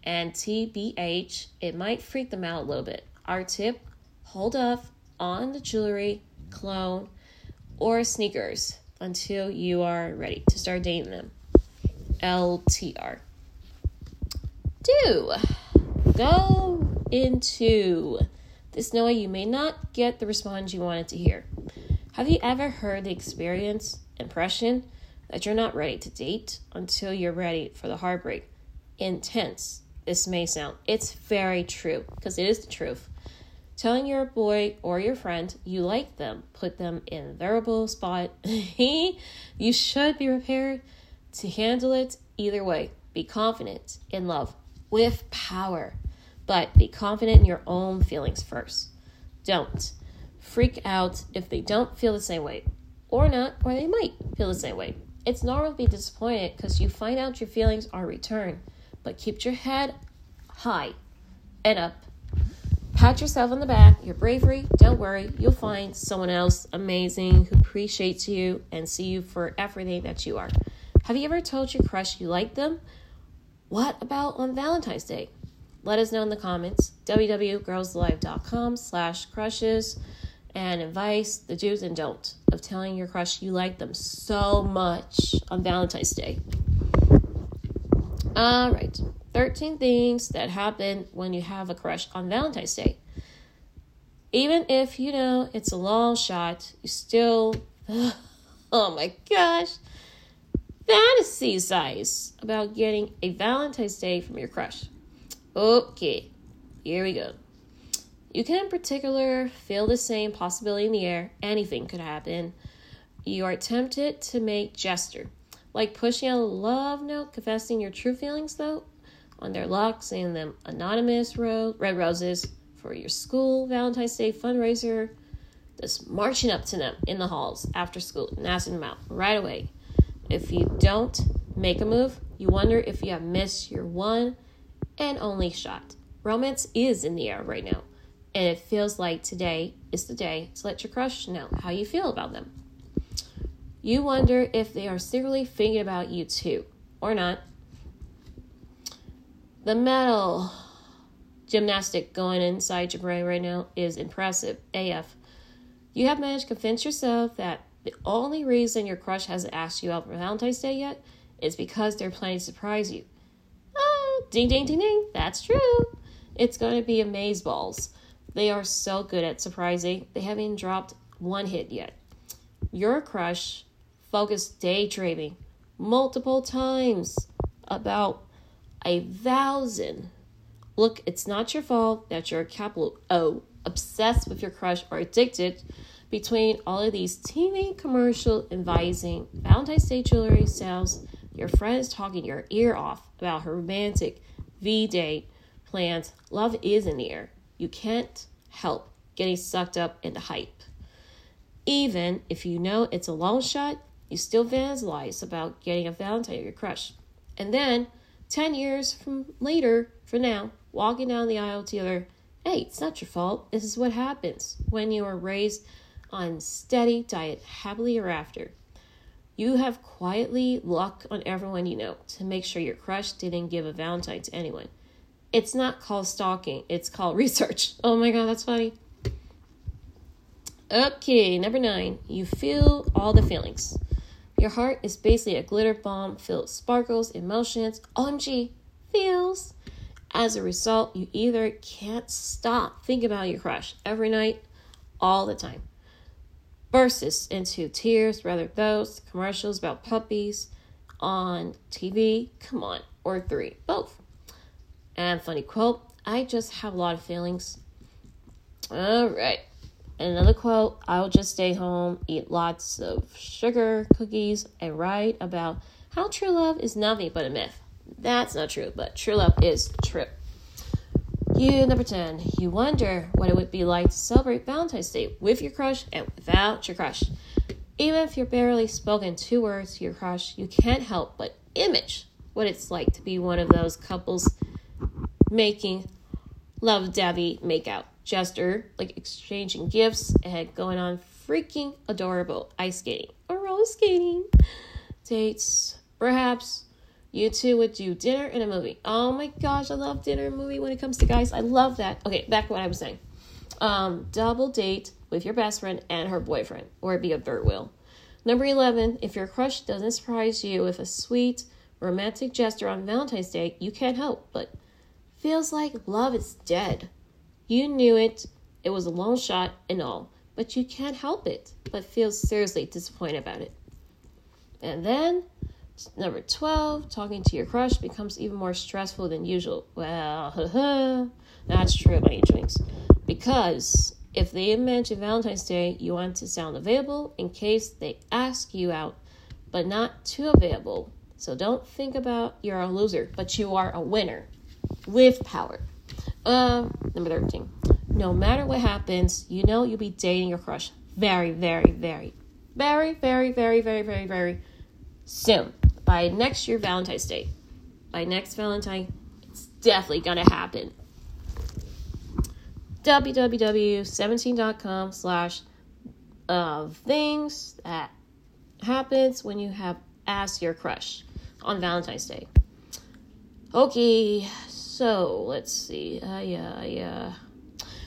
and TBH, it might freak them out a little bit. Our tip, hold off on the jewelry, cologne, or sneakers until you are ready to start dating them. LTR do go into this knowing you may not get the response you wanted to hear. Have you ever heard the experience, impression that you're not ready to date until you're ready for the heartbreak? Intense. This may sound, it's very true because it is the truth. Telling your boy or your friend you like them, put them in a variable spot. [laughs] you should be prepared to handle it either way. Be confident in love with power, but be confident in your own feelings first. Don't freak out if they don't feel the same way, or not, or they might feel the same way. It's normal to be disappointed because you find out your feelings are returned, but keep your head high and up. Pat yourself on the back, your bravery. Don't worry, you'll find someone else amazing who appreciates you and see you for everything that you are. Have you ever told your crush you like them? What about on Valentine's Day? Let us know in the comments. www.girlslive.com slash crushes and advice, the do's and don'ts of telling your crush you like them so much on Valentine's Day. All right. 13 things that happen when you have a crush on Valentine's Day. Even if you know it's a long shot, you still, [sighs] oh my gosh, fantasy size about getting a Valentine's Day from your crush. Okay, here we go. You can, in particular, feel the same possibility in the air. Anything could happen. You are tempted to make gesture, like pushing a love note, confessing your true feelings, though on their luck, sending them anonymous ro- red roses for your school Valentine's Day fundraiser. Just marching up to them in the halls after school and asking them out right away. If you don't make a move, you wonder if you have missed your one and only shot. Romance is in the air right now, and it feels like today is the day to let your crush know how you feel about them. You wonder if they are secretly thinking about you too, or not. The metal gymnastic going inside your brain right now is impressive AF. You have managed to convince yourself that the only reason your crush hasn't asked you out for Valentine's Day yet is because they're planning to surprise you. Oh, ding, ding, ding, ding. That's true. It's going to be amaze balls. They are so good at surprising, they haven't dropped one hit yet. Your crush focused daydreaming multiple times about a thousand. Look, it's not your fault that you're a capital O, obsessed with your crush or addicted between all of these TV commercial advising Valentine's Day jewelry sales. Your friend is talking your ear off about her romantic V Day plans. Love is in the air. You can't help getting sucked up in the hype. Even if you know it's a long shot, you still fantasize about getting a Valentine of your crush. And then 10 years from later, for now, walking down the aisle together, hey, it's not your fault. This is what happens when you are raised on steady diet happily ever after. You have quietly luck on everyone you know to make sure your crush didn't give a Valentine to anyone. It's not called stalking, it's called [laughs] research. Oh my god, that's funny. Okay, number nine, you feel all the feelings. Your heart is basically a glitter bomb filled with sparkles, emotions, OMG, feels. As a result, you either can't stop thinking about your crush every night, all the time. Bursts into tears, rather those commercials about puppies on TV, come on, or three, both. And funny quote, I just have a lot of feelings. All right. Another quote I'll just stay home, eat lots of sugar, cookies, and write about how true love is nothing but a myth. That's not true, but true love is true. You, number 10, you wonder what it would be like to celebrate Valentine's Day with your crush and without your crush. Even if you're barely spoken two words to your crush, you can't help but image what it's like to be one of those couples making love davy makeout gesture, like exchanging gifts and going on freaking adorable ice skating or roller skating dates. Perhaps you two would do dinner and a movie. Oh my gosh, I love dinner and movie when it comes to guys. I love that. Okay, back to what I was saying. Um, double date with your best friend and her boyfriend, or be a third wheel. Number 11, if your crush doesn't surprise you with a sweet, romantic gesture on Valentine's Day, you can't help but feels like love is dead. You knew it, it was a long shot and all, but you can't help it but feel seriously disappointed about it. And then, number 12, talking to your crush becomes even more stressful than usual. Well, [laughs] that's true, my drinks. Because if they mention Valentine's Day, you want to sound available in case they ask you out, but not too available. So don't think about you're a loser, but you are a winner with power. Uh, number 13. No matter what happens, you know you'll be dating your crush very, very, very, very, very, very, very, very, very soon. By next year, Valentine's Day. By next Valentine, it's definitely gonna happen. www.17.com slash uh, things that happens when you have asked your crush on Valentine's Day. Okay, so let's see. Uh, yeah, yeah.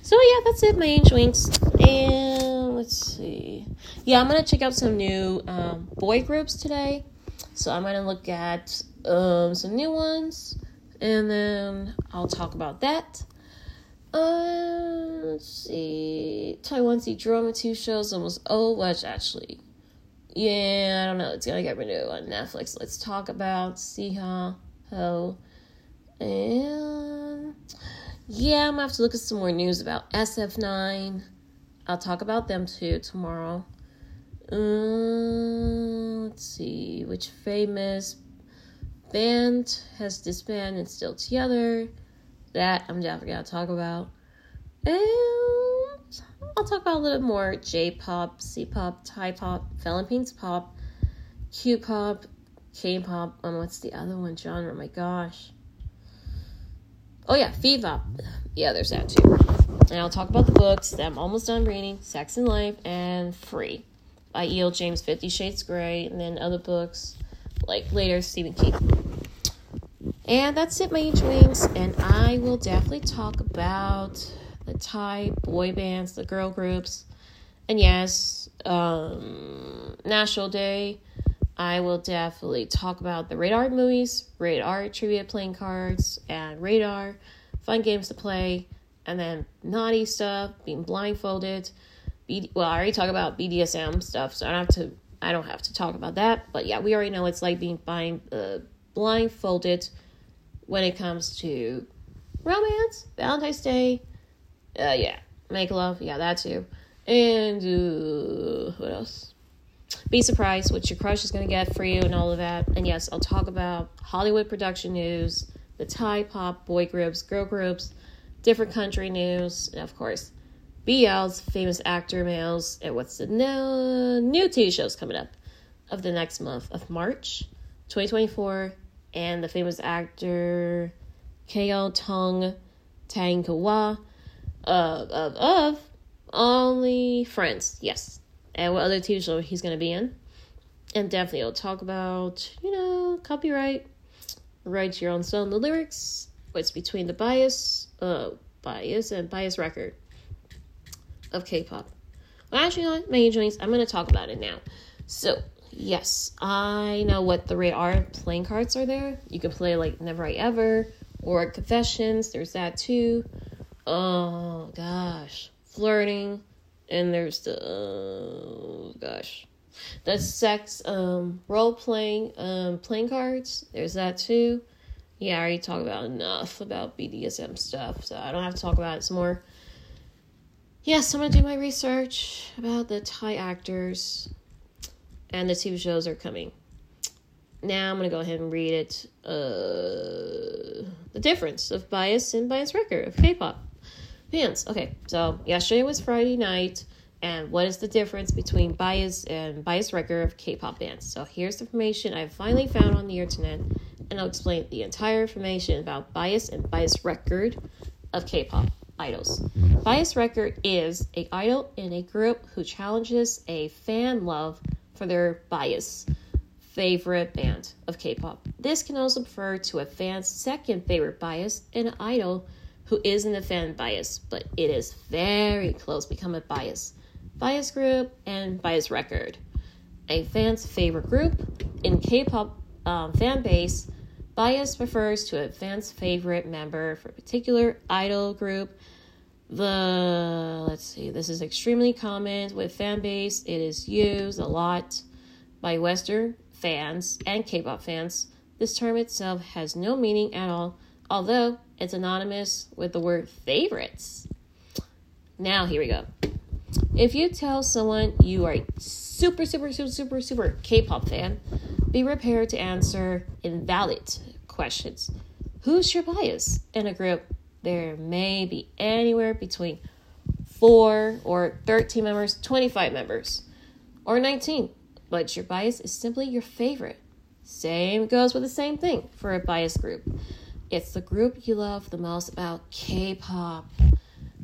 So yeah, that's it, my angel wings. And let's see. Yeah, I'm gonna check out some new um, boy groups today. So I'm gonna look at um, some new ones, and then I'll talk about that. Uh, let's see. Taiwan Drama 2 shows almost oh, watch actually. Yeah, I don't know. It's gonna get renewed on Netflix. Let's talk about see how how and yeah, I'm gonna have to look at some more news about SF9. I'll talk about them too tomorrow. Uh, let's see which famous band has disbanded and still together. That I'm definitely gonna talk about. And I'll talk about a little more J pop, C pop, Thai pop, Philippines pop, Q pop, K pop. Um, what's the other one genre? My gosh. Oh yeah, Viva. Yeah, there's that too. And I'll talk about the books that I'm almost done reading: Sex and Life and Free by E.L. James, Fifty Shades Grey, and then other books like later Stephen King. And that's it, my angel wings. And I will definitely talk about the Thai boy bands, the girl groups, and yes, um, National Day. I will definitely talk about the Radar movies, Radar trivia playing cards, and Radar fun games to play, and then naughty stuff, being blindfolded. B- well, I already talked about BDSM stuff, so I don't have to. I don't have to talk about that. But yeah, we already know it's like being blind, uh, blindfolded when it comes to romance, Valentine's Day. Uh, yeah, make love. Yeah, that too. And uh, what else? Be surprised what your crush is going to get for you and all of that. And yes, I'll talk about Hollywood production news, the Thai pop boy groups, girl groups, different country news, and of course, BL's famous actor males, and what's the new, new TV shows coming up of the next month of March 2024, and the famous actor Khaotung Tang Kawa of, uh, of, of Only Friends. Yes, and what other TV show he's going to be in. And definitely I'll talk about, you know, copyright, write your own song, the lyrics, what's between the bias, uh, bias and bias wrecker of K-pop. Well, actually, you my angels, I'm going to talk about it now. So, yes, I know what the radar playing cards are there. You can play like Never I Ever or Confessions. There's that too. Oh gosh, flirting, and there's the oh gosh. The sex um role playing um playing cards. There's that too. Yeah i already talked about enough about bdsm stuff so i don't have to talk about it some more. Yes i'm gonna do my research about the thai actors and the tv shows are coming. Now i'm gonna go ahead and read it uh the difference of bias and bias wrecker of k-pop Fans. Okay, so yesterday was Friday night, and what is the difference between bias and bias wrecker of K-pop bands? So here's the information I've finally found on the internet, and I'll explain the entire information about bias and bias wrecker of K-pop idols. Bias wrecker is a idol in a group who challenges a fan love for their bias favorite band of K-pop. This can also refer to a fan's second favorite bias in an idol who isn't a fan bias, but it is very close become a bias. Bias group and bias wrecker. A fan's favorite group in K-pop um, fan base. Bias refers to a fan's favorite member for a particular idol group. The let's see, this is extremely common with fan base. It is used a lot by Western fans and K-pop fans. This term itself has no meaning at all, although it's anonymous with the word favorites. Now, here we go. If you tell someone you are a super, super, super, super, super K pop fan, be prepared to answer invalid questions. Who's your bias? In a group, there may be anywhere between 4 or 13 members, 25 members, or 19, but your bias is simply your favorite. Same goes with the same thing for a bias group. It's the group you love the most about K pop.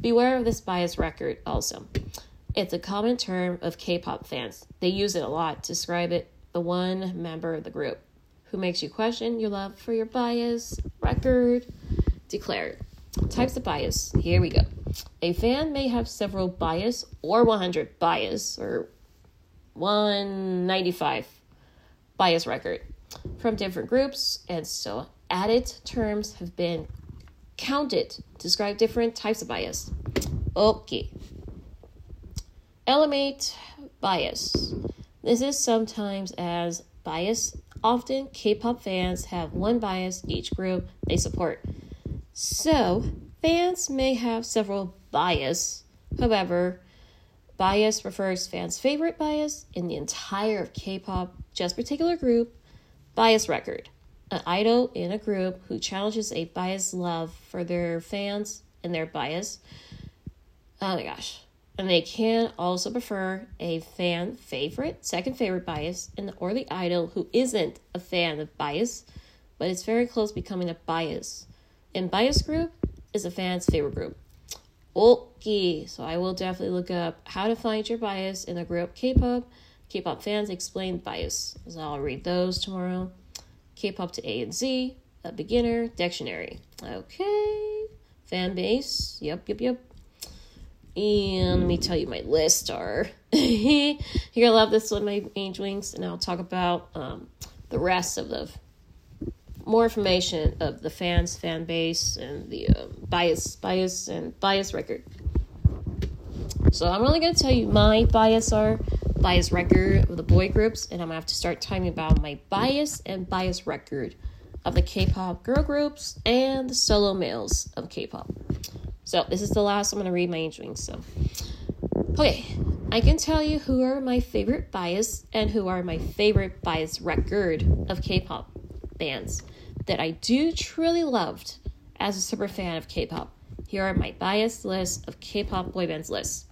Beware of this bias wrecker also. It's a common term of K pop fans. They use it a lot to describe it, the one member of the group who makes you question your love for your bias wrecker declared. Types of bias. Here we go. A fan may have several bias or 100 bias or 195 bias wrecker from different groups, and so added terms have been counted to describe different types of bias. Okay. Element bias. This is sometimes as bias. Often, K pop fans have one bias each group they support. So, fans may have several bias. However, bias refers fans' favorite bias in the entire of K pop, just particular group, bias wrecker an idol in a group who challenges a biased love for their fans and their bias. Oh my gosh. And they can also prefer a fan favorite, second favorite bias, and or the idol who isn't a fan of bias, but is very close becoming a bias. And bias group is a fan's favorite group. Okay, so I will definitely look up how to find your bias in a group K-pop. K-pop fans explain bias. So I'll read those tomorrow. K-pop to A and Z, a beginner dictionary. Okay, fan base. Yep, yep, yep. And let me tell you my list are. [laughs] You're gonna love this one, my angel wings, and I'll talk about um, the rest of the more information of the fans, fan base, and the uh, bias, bias, and bias wrecker. So I'm only gonna tell you my bias are bias wrecker of the boy groups, and I'm gonna have to start talking about my bias and bias wrecker of the K-pop girl groups and the solo males of K-pop. So this is the last I'm gonna read my angel So, okay, I can tell you who are my favorite bias and who are my favorite bias wrecker of K-pop bands that I do truly loved as a super fan of K-pop. Here are my bias list of K-pop boy bands lists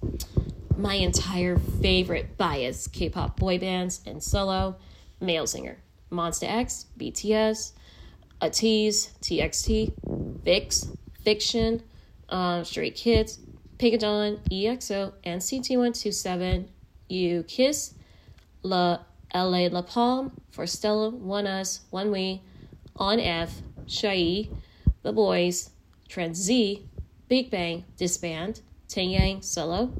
my entire favorite bias K pop boy bands and solo male singer. Monsta X, BTS, ATEEZ, TXT, VIXX, Fiction, um, Stray Kids, Pink EXO, NCT127, U-KISS, La LA La Palm, For Stella, ONEUS, One We, ONF, Shai, The Boys, Trans Z, Big Bang, Disband, Taeyang, Solo,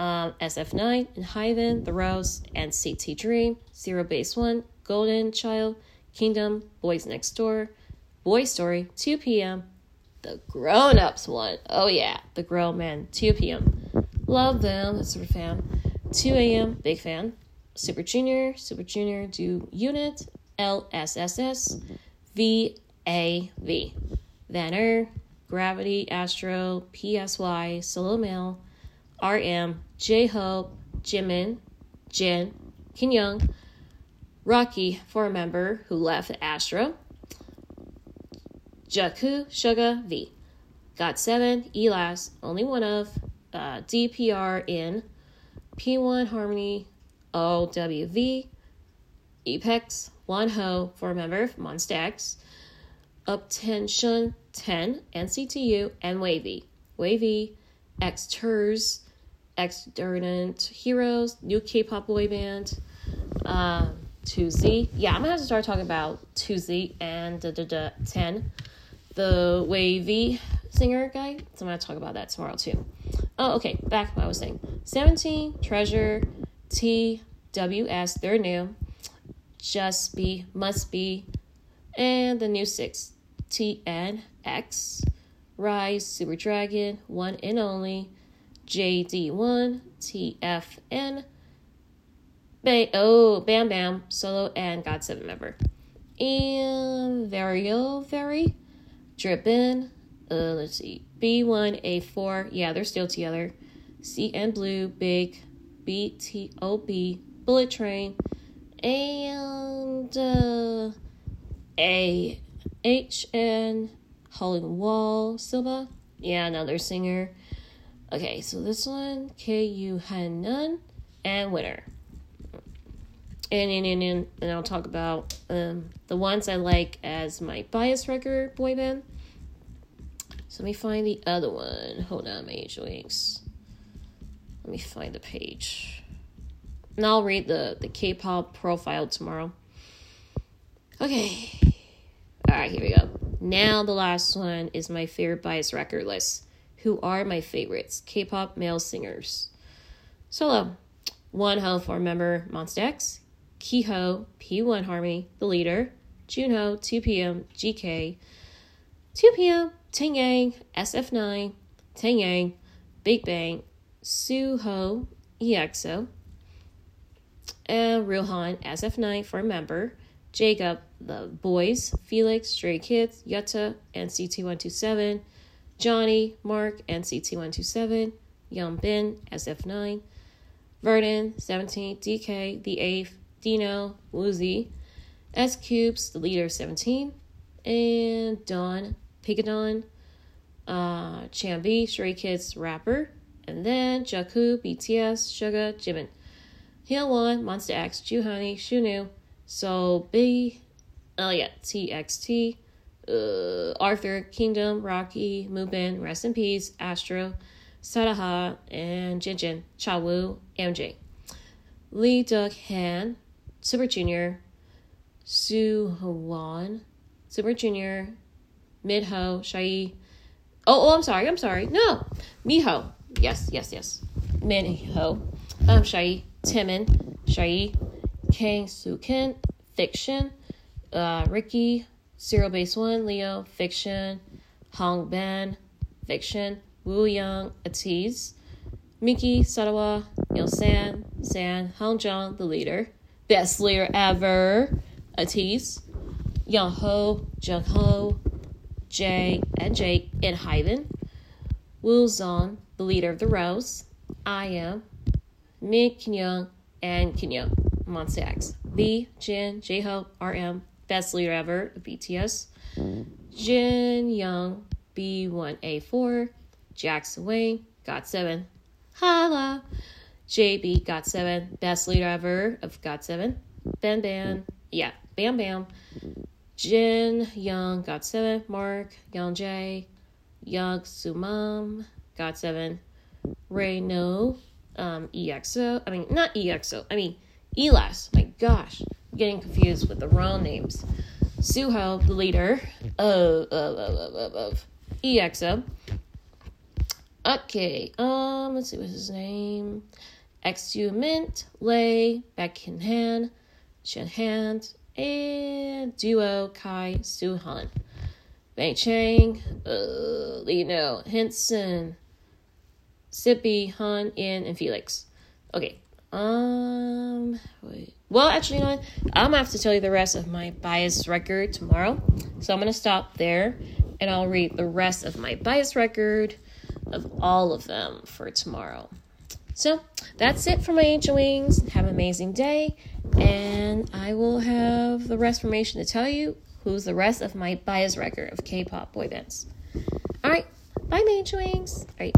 um, SF9, Enhypen, The Rose, CT Dream, Zero Base One, Golden Child, Kingdom, Boys Next Door, Boy Story, 2 p.m., the grown ups one. Oh, yeah, the grown men, 2 p.m. Love them, super fan. 2 a.m., big fan. Super Junior, Super Junior, Do Unit, LSSS, VAV. Vanner, CRAVITY, Astro, PSY, Solo Male, RM, J Hope, Jimin, Jin, Kim Young, Rocky, for a member who left Astro, Jaku, Suga, V, GOT7, Elas, only one of, uh, DPR IAN, P1 Harmony, OWV, Apex, Wonho, for a member, Monsta X, Uptension 10, NCTU, and Wavy. Wavy, X Externant Heroes, new K-pop boy band, uh, 2Z. Yeah, I'm gonna have to start talking about 2Z and da, da, da, 10, the wavy singer guy. So I'm gonna talk about that tomorrow too. Oh, okay, back what I was saying. 17, Treasure, TWS, they're new. Just Be, Must Be, and the new six, TNX, RIIZE, Super Dragon, One and Only, JD1, TFN, ba- oh, Bam Bam, solo and GOT7 member. And Vario Very, Drippin, uh, let's see, B1A4. Yeah, they're still together. CN Blue, Big, BTOB, Bullet Train, and uh, AHN, Howling Wall, Silva. Yeah, another singer. Okay, so this one, KU Hanan, and Winner. And, and, and, and, and I'll talk about um, the ones I like as my bias wrecker boy band. So let me find the other one. Hold on, Major Wings. Let me find the page. And I'll read the, the K pop profile tomorrow. Okay. Alright, here we go. Now the last one is my favorite bias wrecker list. Who are my favorites? K pop male singers. Solo. Wonho four member Monsta X. Keeho P1 Harmony, the leader. Junho 2PM GK. 2PM Taeyang SF9. Taeyang Big Bang Suho EXO. And Rowoon SF9 for member. Jacob, the boys, Felix, Stray Kids, Yuta, NCT127, Johnny, Mark, NCT127, Young Bin, SF9, Vernon, 17, DK, The Eighth, Dino, Woozi, S Cubes, the leader, 17, and Don, Pigadon, uh, Changbin, Stray Kids, rapper, and then Jakku, BTS, Suga, Jimin, Hyewon, Monsta X, Jooheon, Shownu, so B, oh yeah, TXT, uh, Arthur, Kingdom, Rocky, Moonbin, Rest in Peace, Astro, Sadaha, and Jinjin, Chawu, MJ. Lee Duk Han, Super Junior, Su Hwan, Super Junior, Midho, Shai. Oh, oh, I'm sorry, I'm sorry. No, Miho. Yes, yes, yes. Minho, um, Shai, Taemin, Shai, Kang Sukin, Fiction, uh, Ricky, Zero Base One, Leo, Fiction, Hongbin, Fiction, Wu Young, ATEEZ, Miki, Sadawa, Neil San, San, Hongjoong, the leader, best leader ever, ATEEZ, Young Ho, Jung Ho, Jay, and Jake, and Hyven, Wu Zong, the leader of the Rose, I am, Min Young, and Kinyoung. Monsta X. V, Jin, J Hope, RM, best leader ever of BTS. Jin Young, B1A4, Jackson Wang, GOT7. Holla! JB, GOT7, best leader ever of GOT7. Ben Ban, yeah, Bam Bam. Jin Young, GOT7. Mark, Young J, Young Sumam, GOT7. Ray No, um, EXO. I mean, not EXO, I mean, Elas, my gosh, getting confused with the wrong names. Suho, the leader of, of, of, of, of EXO. Okay, um, let's see what's his name. X2 Mint, Hand, Shen Hand, and Duo Kai Suhan. Bang Chan, uh, Lee Know, Henson, Sippy, Han, In, and Felix. Okay, um, wait. Well, actually, you know? I'm gonna have to tell you the rest of my bias wrecker tomorrow. So I'm gonna stop there, and I'll read the rest of my bias wrecker of all of them for tomorrow. So that's it for my ancient wings. Have an amazing day, and I will have the rest information to tell you who's the rest of my bias wrecker of K-pop boy bands. All right, bye, my ancient wings. All right.